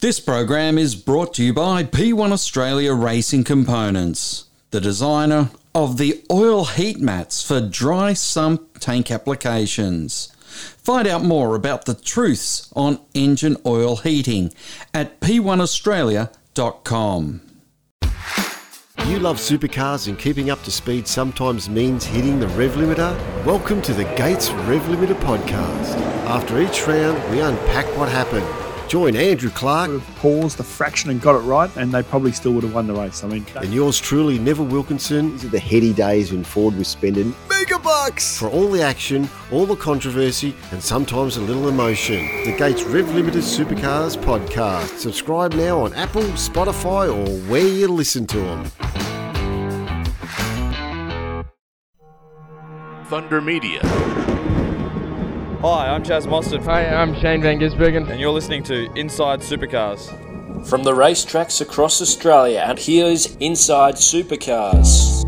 This program is brought to you by P1 Australia Racing Components, the designer of the oil heat mats for dry sump tank applications. Find out more about the truths on engine oil heating at p1australia.com. You love supercars and keeping up to speed sometimes means hitting the rev limiter? Welcome to the Gates Rev Limiter podcast. After each round, we unpack what happened Join Andrew Clark. Would have paused a fraction and got it right, and they probably still would have won the race. I mean, and yours truly, Neville Wilkinson. These are the heady days when Ford was spending mega bucks for all the action, all the controversy, and sometimes a little emotion. The Gates Rev Limiter Supercars podcast. Subscribe now on Apple, Spotify, or where you listen to them. Thunder Media. Hi, I'm Chaz Mostert. Hi, I'm Shane Van Gisbergen. And you're listening to Inside Supercars. From the racetracks across Australia, and here's Inside Supercars.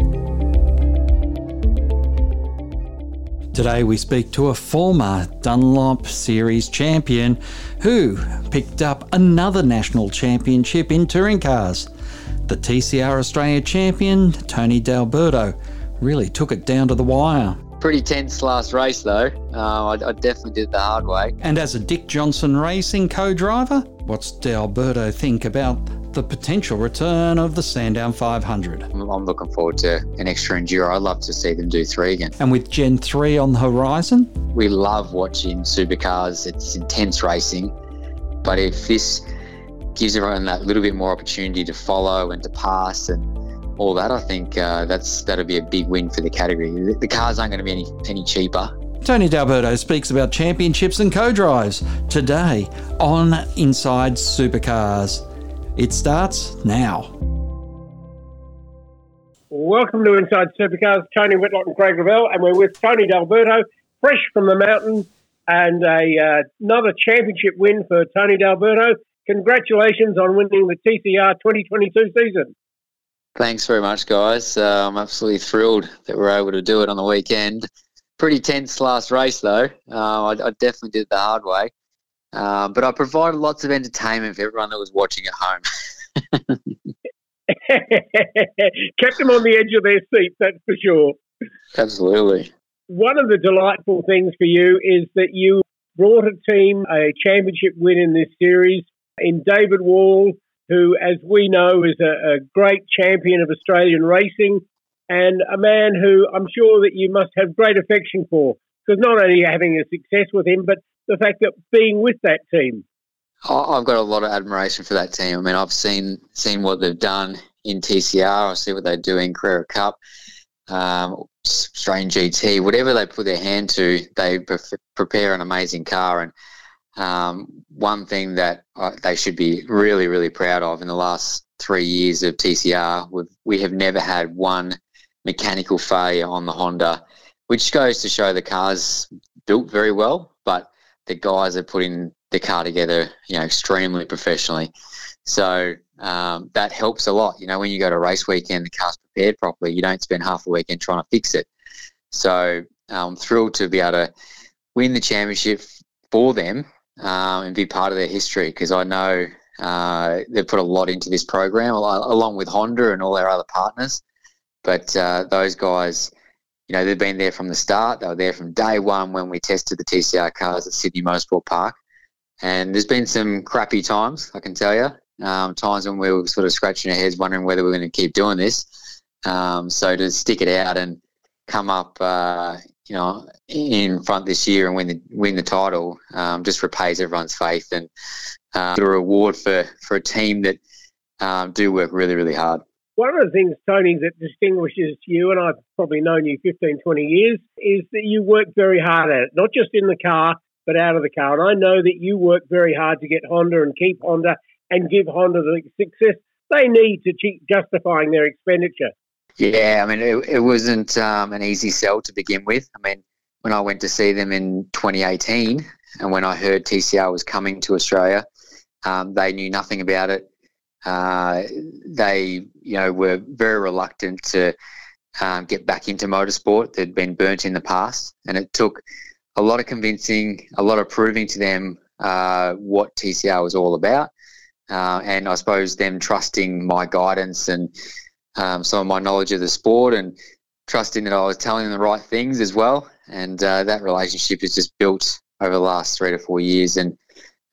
Today we speak to a former Dunlop Series champion who picked up another national championship in touring cars. The TCR Australia champion, Tony D'Alberto, really took it down to the wire. Pretty tense last race though. Uh, I, I, definitely did the hard way. And as a Dick Johnson Racing co-driver, what's D'Alberto think about the potential return of the Sandown 500? I'm, I'm looking forward to an extra enduro. I'd love to see them do three again. And with Gen 3 on the horizon? We love watching supercars. It's intense racing. But if this gives everyone that little bit more opportunity to follow and to pass and all that, I think uh, that's that'll be a big win for the category. The, the cars aren't going to be any any cheaper. Tony D'Alberto speaks about championships and co-drives today on Inside Supercars. It starts now. Welcome to Inside Supercars. Tony Whitlock and Craig Ravel, and we're with Tony D'Alberto, fresh from the mountain, and a uh, another championship win for Tony D'Alberto. Congratulations on winning the TCR 2022 season. Thanks very much, guys. Uh, I'm absolutely thrilled that we're able to do it on the weekend. Pretty tense last race, though. Uh, I, I, definitely did it the hard way. Uh, but I provided lots of entertainment for everyone that was watching at home. Kept them on the edge of their seats, that's for sure. Absolutely. One of the delightful things for you is that you brought a team a championship win in this series in David Wall, who, as we know, is a, a great champion of Australian racing and a man who I'm sure that you must have great affection for. Because not only having a success with him, but the fact that being with that team. I've got a lot of admiration for that team. I mean, I've seen seen what they've done in TCR. I see what they do in Carrera Cup, um, Australian GT, whatever they put their hand to, they pre- prepare an amazing car. And um, one thing that uh, they should be really, really proud of in the last three years of TCR, we have never had one mechanical failure on the Honda, which goes to show the car's built very well, but the guys are putting the car together, you know, extremely professionally. So um, that helps a lot. You know, when you go to race weekend, the car's prepared properly. You don't spend half the weekend trying to fix it. So I'm thrilled to be able to win the championship for them um, and be part of their history because I know uh, they've put a lot into this program along with Honda and all their other partners. But uh, those guys, you know, they've been there from the start. They were there from day one when we tested the TCR cars at Sydney Motorsport Park. And there's been some crappy times, I can tell you. Um, times when we were sort of scratching our heads, wondering whether we are going to keep doing this. Um, so to stick it out and come up, uh, you know, in front this year and win the win the title um, just repays everyone's faith and uh, a reward for for a team that um, do work really really hard. One of the things, Tony, that distinguishes you, and I've probably known you 15, 20 years, is that you work very hard at it, not just in the car, but out of the car. And I know that you work very hard to get Honda and keep Honda and give Honda the success they need to keep justifying their expenditure. Yeah, I mean, it, it wasn't um, an easy sell to begin with. I mean, when I went to see them in 2018, and when I heard TCR was coming to Australia, um, they knew nothing about it. Uh, they, you know, were very reluctant to um, get back into motorsport. They'd been burnt in the past, and it took a lot of convincing, a lot of proving to them uh, what TCR was all about. uh, and I suppose them trusting my guidance and um, some of my knowledge of the sport and trusting that I was telling them the right things as well. And uh, that relationship is just built over the last three to four years, and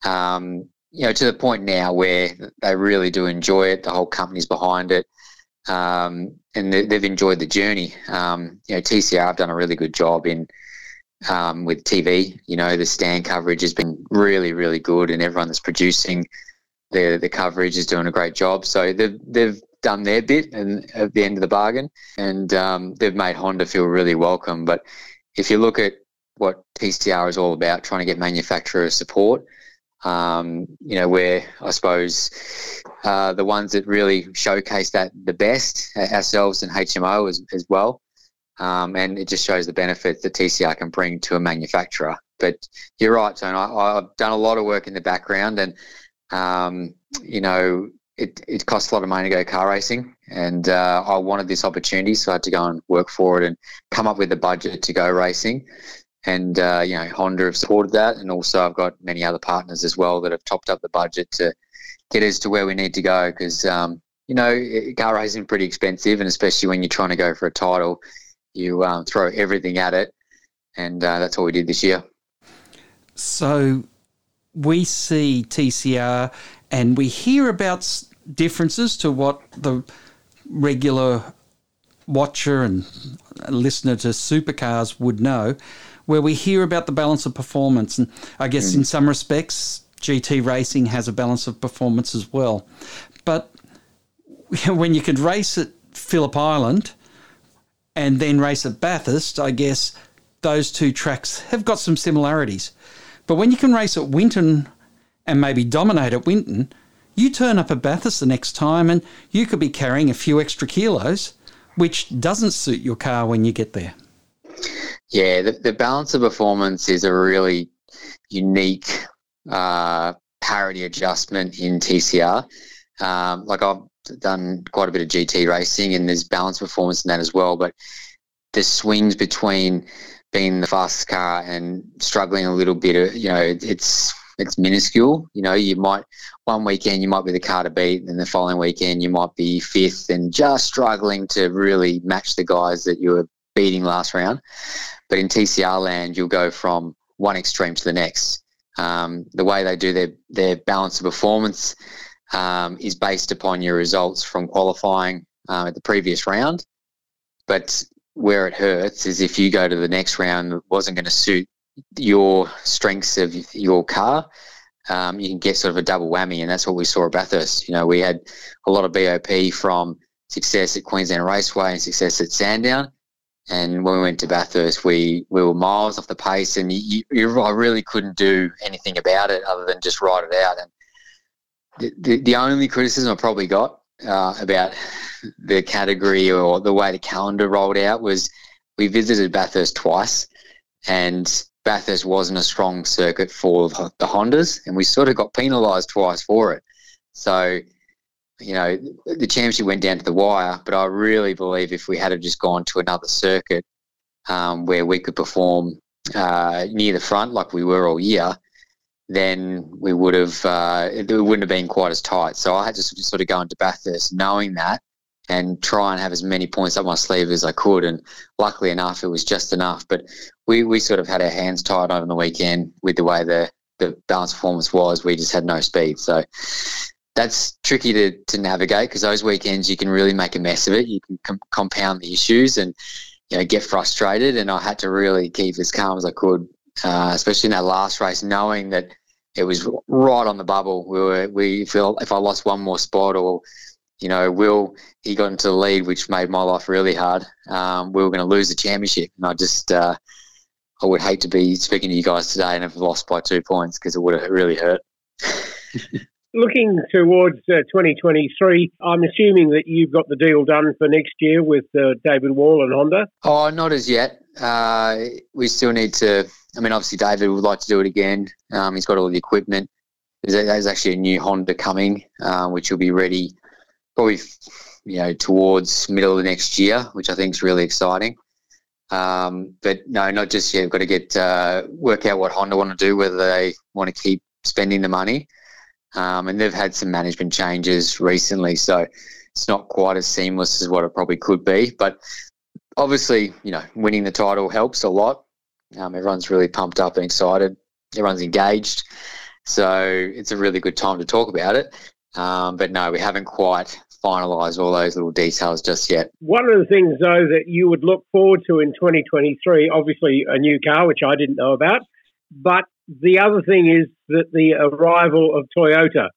um, you know to the point now where they really do enjoy it. The whole company's behind it. Um, and they, have enjoyed the journey. Um, you know, TCR have done a really good job in um, with TV. You know, the stand coverage has been really, really good, and everyone that's producing the the coverage is doing a great job. So they've they've done their bit and at the end of the bargain, and um, they've made Honda feel really welcome. But if you look at what TCR is all about, trying to get manufacturer support. Um, you know, where I suppose uh, the ones that really showcase that the best ourselves and HMO as, as well. Um, and it just shows the benefits that TCR can bring to a manufacturer. But you're right, Tone. I, have done a lot of work in the background, and um, you know, it, it costs a lot of money to go car racing, and uh, I wanted this opportunity, so I had to go and work for it and come up with the budget to go racing. And uh, you know, Honda have supported that, and also I've got many other partners as well that have topped up the budget to get us to where we need to go. Because um, you know, car racing is pretty expensive, and especially when you're trying to go for a title, you um, throw everything at it, and uh, that's what we did this year. So we see TCR and we hear about differences to what the regular watcher and listener to supercars would know, where we hear about the balance of performance. And I guess mm. in some respects, GT racing has a balance of performance as well. But when you could race at Phillip Island and then race at Bathurst, I guess those two tracks have got some similarities. But when you can race at Winton and maybe dominate at Winton, you turn up at Bathurst the next time and you could be carrying a few extra kilos, which doesn't suit your car when you get there. Yeah, the, the balance of performance is a really unique uh, parity adjustment in TCR. Um, like I've done quite a bit of GT racing and there's balance performance in that as well, but the swings between being the fastest car and struggling a little bit, uh, you know, it's it's minuscule. You know, you might one weekend you might be the car to beat, and the following weekend you might be fifth and just struggling to really match the guys that you were beating last round. But in TCR land, you'll go from one extreme to the next. Um, the way they do their their balance of performance um, is based upon your results from qualifying uh, at the previous round. But where it hurts is if you go to the next round that wasn't going to suit your strengths of your car, um, you can get sort of a double whammy, and that's what we saw at Bathurst. You know, we had a lot of BOP from success at Queensland Raceway and success at Sandown, and when we went to Bathurst, we, we were miles off the pace, and you, you, I really couldn't do anything about it other than just ride it out. And the, the, the only criticism I probably got uh, about the category or the way the calendar rolled out was we visited Bathurst twice, and Bathurst wasn't a strong circuit for the Hondas, and we sort of got penalised twice for it. So you know, the championship went down to the wire, but I really believe if we had just gone to another circuit um, where we could perform uh, near the front like we were all year, then we would have uh, it wouldn't have been quite as tight. So I had to sort of go into Bathurst knowing that and try and have as many points up my sleeve as I could. And luckily enough, it was just enough. But we, we sort of had our hands tied over the weekend with the way the, the balance performance was. We just had no speed. So that's tricky to, to navigate because those weekends you can really make a mess of it. You can com- compound the issues and you know get frustrated. And I had to really keep as calm as I could, uh, especially in that last race, knowing that it was right on the bubble. We were we feel if I lost one more spot or you know Will he got into the lead, which made my life really hard. Um, we were going to lose the championship, and I just uh, I would hate to be speaking to you guys today and have lost by two points because it would have really hurt. Looking towards uh, 2023, I'm assuming that you've got the deal done for next year with uh, David Wall and Honda. Oh, not as yet. Uh, we still need to. I mean, obviously, David would like to do it again. Um, he's got all the equipment. There's, there's actually a new Honda coming, uh, which will be ready probably, you know, towards middle of next year, which I think is really exciting. Um, but no, not just yet. We've got to get uh, work out what Honda want to do, whether they want to keep spending the money Um, and they've had some management changes recently, so it's not quite as seamless as what it probably could be. But obviously, you know, winning the title helps a lot. Um, everyone's really pumped up and excited. Everyone's engaged. So it's a really good time to talk about it. Um, but no, we haven't quite finalised all those little details just yet. One of the things, though, that you would look forward to in 2023, obviously a new car, which I didn't know about, but the other thing is that the arrival of Toyota,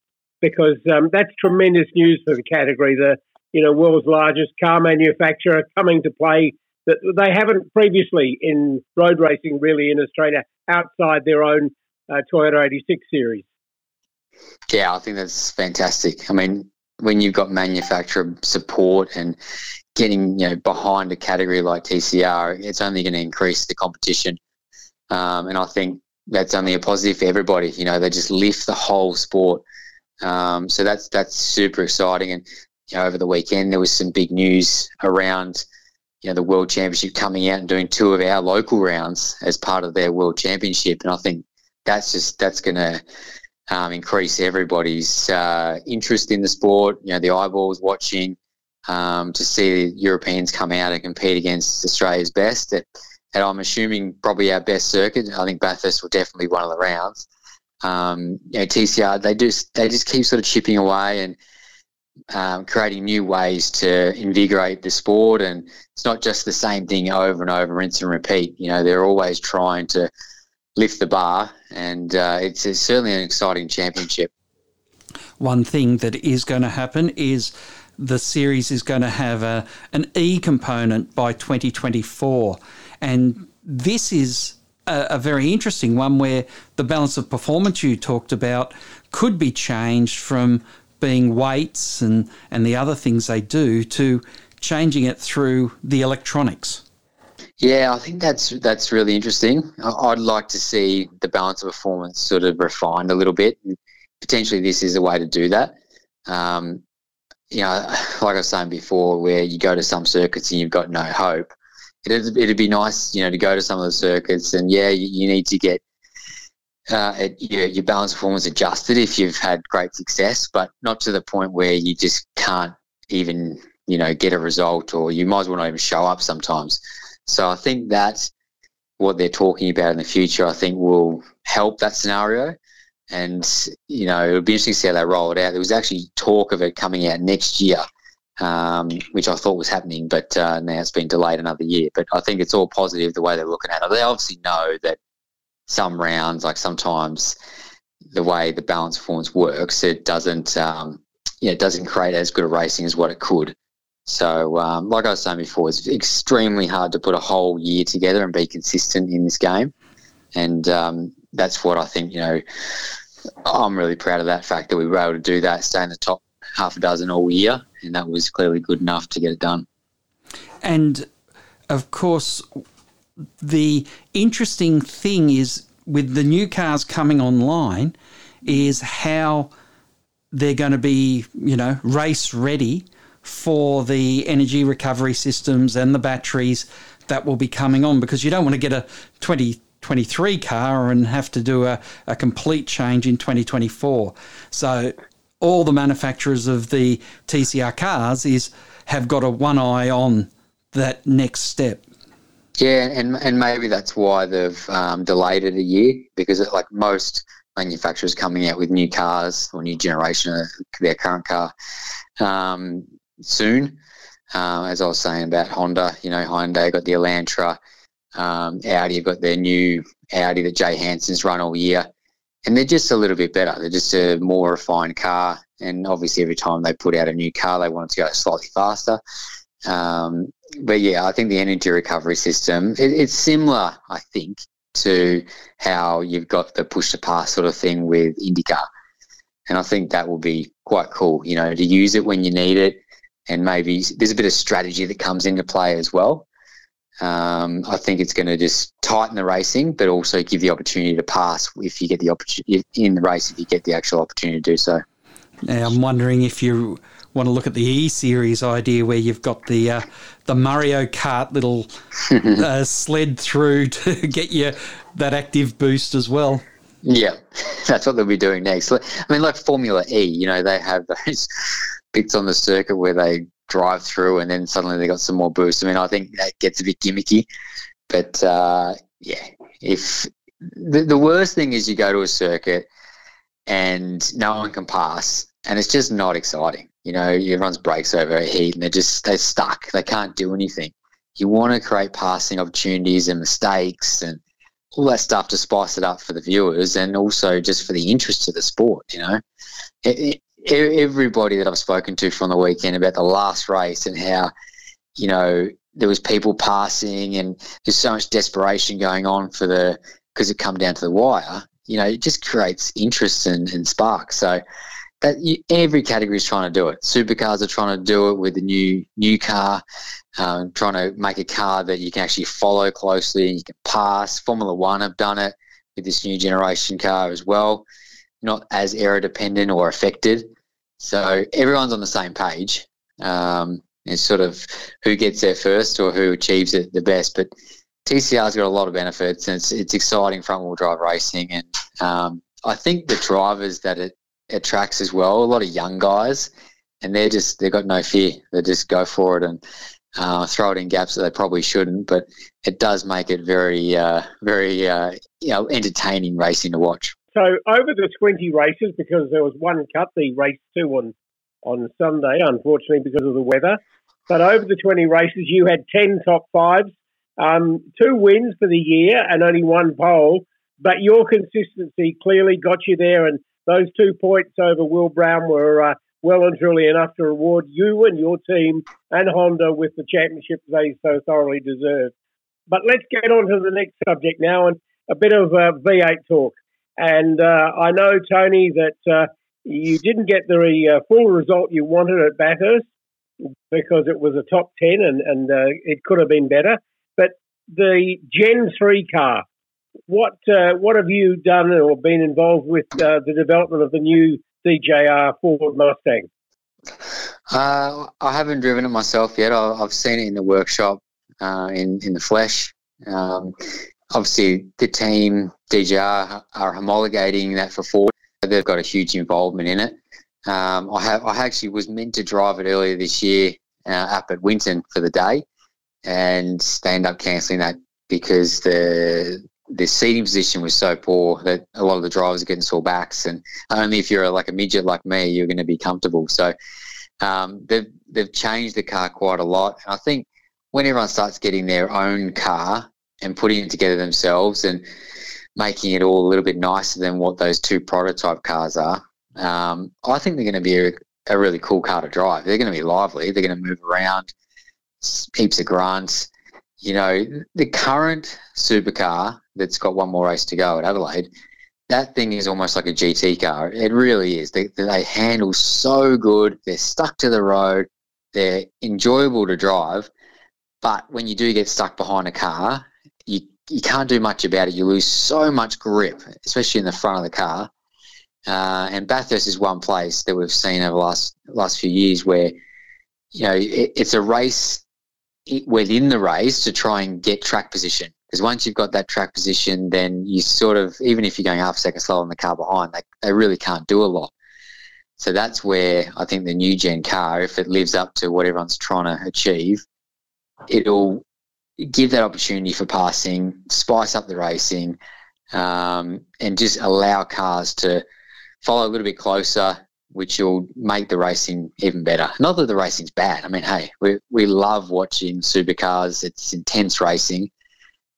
because um, that's tremendous news for the category. The you know world's largest car manufacturer coming to play that they haven't previously in road racing really in Australia outside their own uh, Toyota 86 series. Yeah, I think that's fantastic. I mean, when you've got manufacturer support and getting you know behind a category like TCR, it's only going to increase the competition. Um, and I think that's only a positive for everybody. You know, they just lift the whole sport. Um, so that's that's super exciting. And you know, over the weekend there was some big news around you know the World Championship coming out and doing two of our local rounds as part of their World Championship. And I think that's just that's going to um, increase everybody's uh, interest in the sport. You know, the eyeballs watching um, to see the Europeans come out and compete against Australia's best. At, I'm assuming probably our best circuit. I think Bathurst will definitely be one of the rounds. Um, you know, TCR they just they just keep sort of chipping away and um, creating new ways to invigorate the sport. And it's not just the same thing over and over, rinse and repeat. You know, they're always trying to lift the bar, and uh, it's, it's certainly an exciting championship. One thing that is going to happen is the series is going to have a, an E component by 2024. And this is a, a, very interesting one where the balance of performance you talked about could be changed from being weights and, and the other things they do to changing it through the electronics. Yeah, I think that's that's really interesting. I'd like to see the balance of performance sort of refined a little bit. Potentially, this is a way to do that. Um, you know, like I was saying before, where you go to some circuits and you've got no hope. It'd, it'd be nice, you know, to go to some of the circuits and yeah, you, you need to get uh, it, your, your balance performance adjusted if you've had great success, but not to the point where you just can't even, you know, get a result or you might as well not even show up sometimes. So I think that's what they're talking about in the future. I think will help that scenario. And, you know, it'll be interesting to see how they roll it out. There was actually talk of it coming out next year, um, which I thought was happening, but uh, now it's been delayed another year. But I think it's all positive the way they're looking at it. They obviously know that some rounds, like sometimes the way the balance forms works, it doesn't, um, yeah, it doesn't create as good a racing as what it could. So, um, like I was saying before, it's extremely hard to put a whole year together and be consistent in this game. And um, that's what I think, you know, I'm really proud of that fact that we were able to do that, stay in the top half a dozen all year. And that was clearly good enough to get it done. And of course, the interesting thing is with the new cars coming online, is how they're going to be, you know, race ready for the energy recovery systems and the batteries that will be coming on because you don't want to get a 2023 car and have to do a, a complete change in 2024. So all the manufacturers of the TCR cars is have got a one eye on that next step. Yeah, and and maybe that's why they've um, delayed it a year because it, like most manufacturers coming out with new cars or new generation of their current car, um, soon. Uh, as I was saying about Honda, you know, Hyundai got the Elantra, um, Audi have got their new Audi that Jay Hanson's run all year, and they're just a little bit better. They're just a more refined car, and obviously every time they put out a new car, they want it to go slightly faster. Um, but yeah, I think the energy recovery system it, it's similar, I think, to how you've got the push to pass sort of thing with IndyCar, and I think that will be quite cool. You know, to use it when you need it and maybe there's a bit of strategy that comes into play as well. Um, I think it's going to just tighten the racing, but also give the opportunity to pass if you get the opportunity in the race if you get the actual opportunity to do so. Now, I'm wondering if you want to look at the E Series idea where you've got the uh, the Mario Kart little uh, sled through to get you that active boost as well. Yeah, that's what they'll be doing next. I mean, like Formula E, you know, they have those bits on the circuit where they drive through and then suddenly they got some more boost. I mean, I think that gets a bit gimmicky, but uh, yeah, if the, the worst thing is you go to a circuit and no one can pass and it's just not exciting. You know, everyone's brakes overheat and they're just, they're stuck. They can't do anything. You want to create passing opportunities and mistakes and all that stuff to spice it up for the viewers and also just for the interest of the sport, you know. It, it, everybody that I've spoken to from the weekend about the last race and how, you know, there was people passing and there's so much desperation going on for the because it come down to the wire. You know, it just creates interest and, and spark. So that you, every category is trying to do it. Supercars are trying to do it with the new new car, um, trying to make a car that you can actually follow closely and you can pass. Formula One have done it with this new generation car as well, not as aero dependent or affected. So everyone's on the same page. Um, it's sort of who gets there first or who achieves it the best. But TCR's got a lot of benefits, and it's it's exciting front wheel drive racing, and um, I think the drivers that it attracts as well, a lot of young guys, and they're just they've got no fear. They just go for it and uh, throw it in gaps that they probably shouldn't. But it does make it very uh, very uh, you know entertaining racing to watch. So over the twenty races, because there was one cut, the race two on on Sunday, unfortunately because of the weather. But over the 20 races, you had 10 top fives, um, two wins for the year, and only one pole. But your consistency clearly got you there, and those two points over Will Brown were uh, well and truly enough to reward you and your team and Honda with the championship they so thoroughly deserve. But let's get on to the next subject now, and a bit of uh, V8 talk. And uh, I know, Tony, that uh, you didn't get the uh, full result you wanted at Bathurst because it was a top 10 and, and uh, it could have been better. But the Gen 3 car, what uh, what have you done or been involved with uh, the development of the new DJR Ford Mustang? I haven't driven it myself yet. I, have seen it in the workshop in, in the flesh. Um, obviously, the team DJR are homologating that for Ford They've got a huge involvement in it. Um, I have I actually was meant to drive it earlier this year uh, up at Winton for the day, and they ended up cancelling that because the the seating position was so poor that a lot of the drivers are getting sore backs, and only if you're like a midget like me, you're going to be comfortable. So um, they've they've changed the car quite a lot, and I think when everyone starts getting their own car and putting it together themselves and making it all a little bit nicer than what those two prototype cars are. Um, I think they're going to be a, a, really cool car to drive. They're going to be lively. They're going to move around, heaps of grunts. You know, the current supercar that's got one more race to go at Adelaide, that thing is almost like a GT car. It really is. They, they handle so good. They're stuck to the road. They're enjoyable to drive. But when you do get stuck behind a car, you you can't do much about it. You lose so much grip, especially in the front of the car. Uh, and Bathurst is one place that we've seen over the last last few years where you know it, it's a race within the race to try and get track position. Because once you've got that track position, then you sort of even if you're going half a second slower on the car behind, they, they really can't do a lot. So that's where I think the new gen car, if it lives up to what everyone's trying to achieve, it'll give that opportunity for passing, spice up the racing, um, and just allow cars to follow a little bit closer, which will make the racing even better. Not that the racing's bad. I mean, hey, we, we love watching supercars. It's intense racing.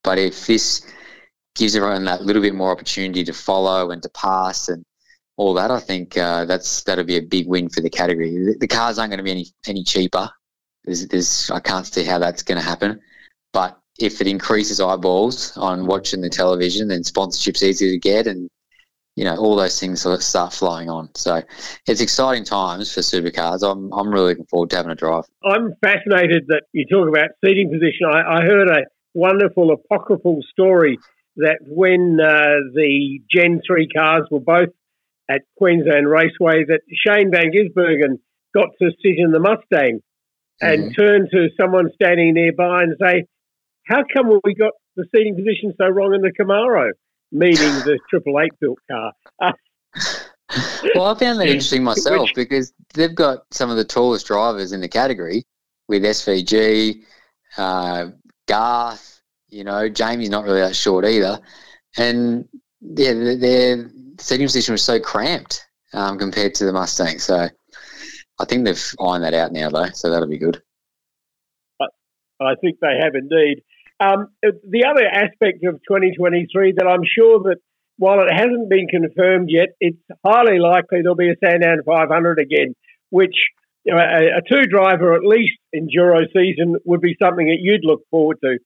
But if this gives everyone that little bit more opportunity to follow and to pass and all that, I think uh, that's that'll be a big win for the category. The, the cars aren't going to be any any cheaper. There's, there's I can't see how that's going to happen. But if it increases eyeballs on watching the television, then sponsorship's easier to get, and you know all those things start flowing on. So it's exciting times for supercars. I'm I'm really looking forward to having a drive. I'm fascinated that you talk about seating position. I, I heard a wonderful apocryphal story that when uh, the Gen three cars were both at Queensland Raceway, that Shane Van Gisbergen got to sit in the Mustang and mm-hmm. turn to someone standing nearby and say, how come we got the seating position so wrong in the Camaro? meaning the Triple Eight built car. well, I found that interesting myself Which, because they've got some of the tallest drivers in the category with SVG, uh, Garth. You know, Jamie's not really that short either, and yeah, their, seating position was so cramped um, compared to the Mustang. So I think they've ironed that out now, though. So that'll be good. I think they have indeed. Um, the other aspect of 2023 that I'm sure that while it hasn't been confirmed yet, it's highly likely there'll be a Sandown 500 again, which you know, a, a two driver at least enduro season would be something that you'd look forward to.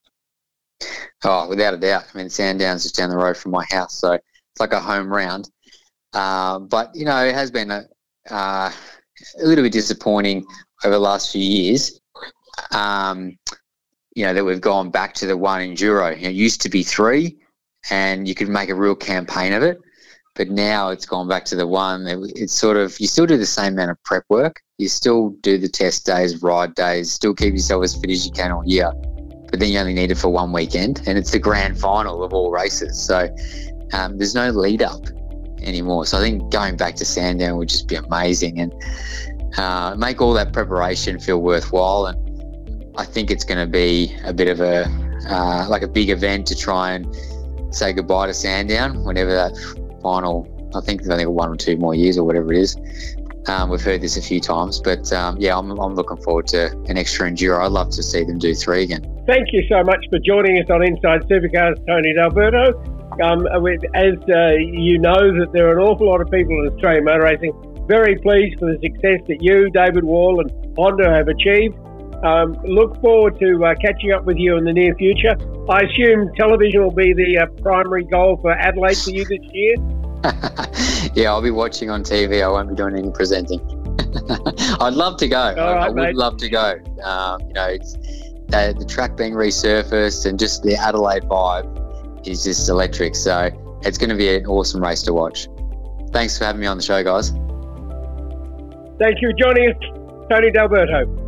Oh, without a doubt. I mean, Sandown's just down the road from my house, so it's like a home round. Uh, but you know, it has been a, uh, a little bit disappointing over the last few years. Um, you know that we've gone back to the one enduro. You know, it used to be three, and you could make a real campaign of it. But now it's gone back to the one. It's sort of you still do the same amount of prep work. You still do the test days, ride days, still keep yourself as fit as you can all year. But then you only need it for one weekend, and it's the grand final of all races. So um, there's no lead up anymore. So I think going back to Sandown would just be amazing and uh, make all that preparation feel worthwhile. And I think it's going to be a bit of a uh, like a big event to try and say goodbye to Sandown whenever that final. I think I think one or two more years or whatever it is. Um, we've heard this a few times, but um, yeah, I'm, I'm looking forward to an extra enduro. I'd love to see them do three again. Thank you so much for joining us on Inside Supercars, Tony D'Alberto. Um, as uh, you know, that there are an awful lot of people in Australian motor racing very pleased for the success that you, David Wall, and Honda have achieved. Um, look forward to uh, catching up with you in the near future. I assume television will be the uh, primary goal for Adelaide for you this year. yeah, I'll be watching on TV. I won't be doing any presenting. I'd love to go. I, I, would love to go. Um, you know, it's uh, the track being resurfaced and just the Adelaide vibe is just electric. So it's going to be an awesome race to watch. Thanks for having me on the show, guys. Thank you Johnny. Tony D'Alberto.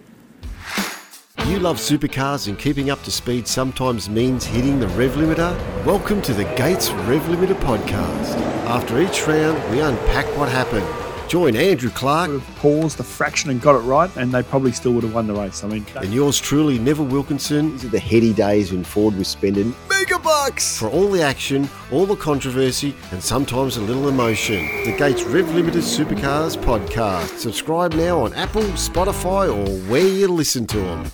You love supercars and keeping up to speed sometimes means hitting the rev limiter? Welcome to the Gates Rev Limiter podcast. After each round, we unpack what happened Join Andrew Clark. Would have paused a fraction and got it right, and they probably still would have won the race. I mean, and yours truly, Neville Wilkinson. These are the heady days when Ford was spending mega bucks for all the action, all the controversy, and sometimes a little emotion. The Gates Rev Limiter Supercars podcast. Subscribe now on Apple, Spotify, or where you listen to them.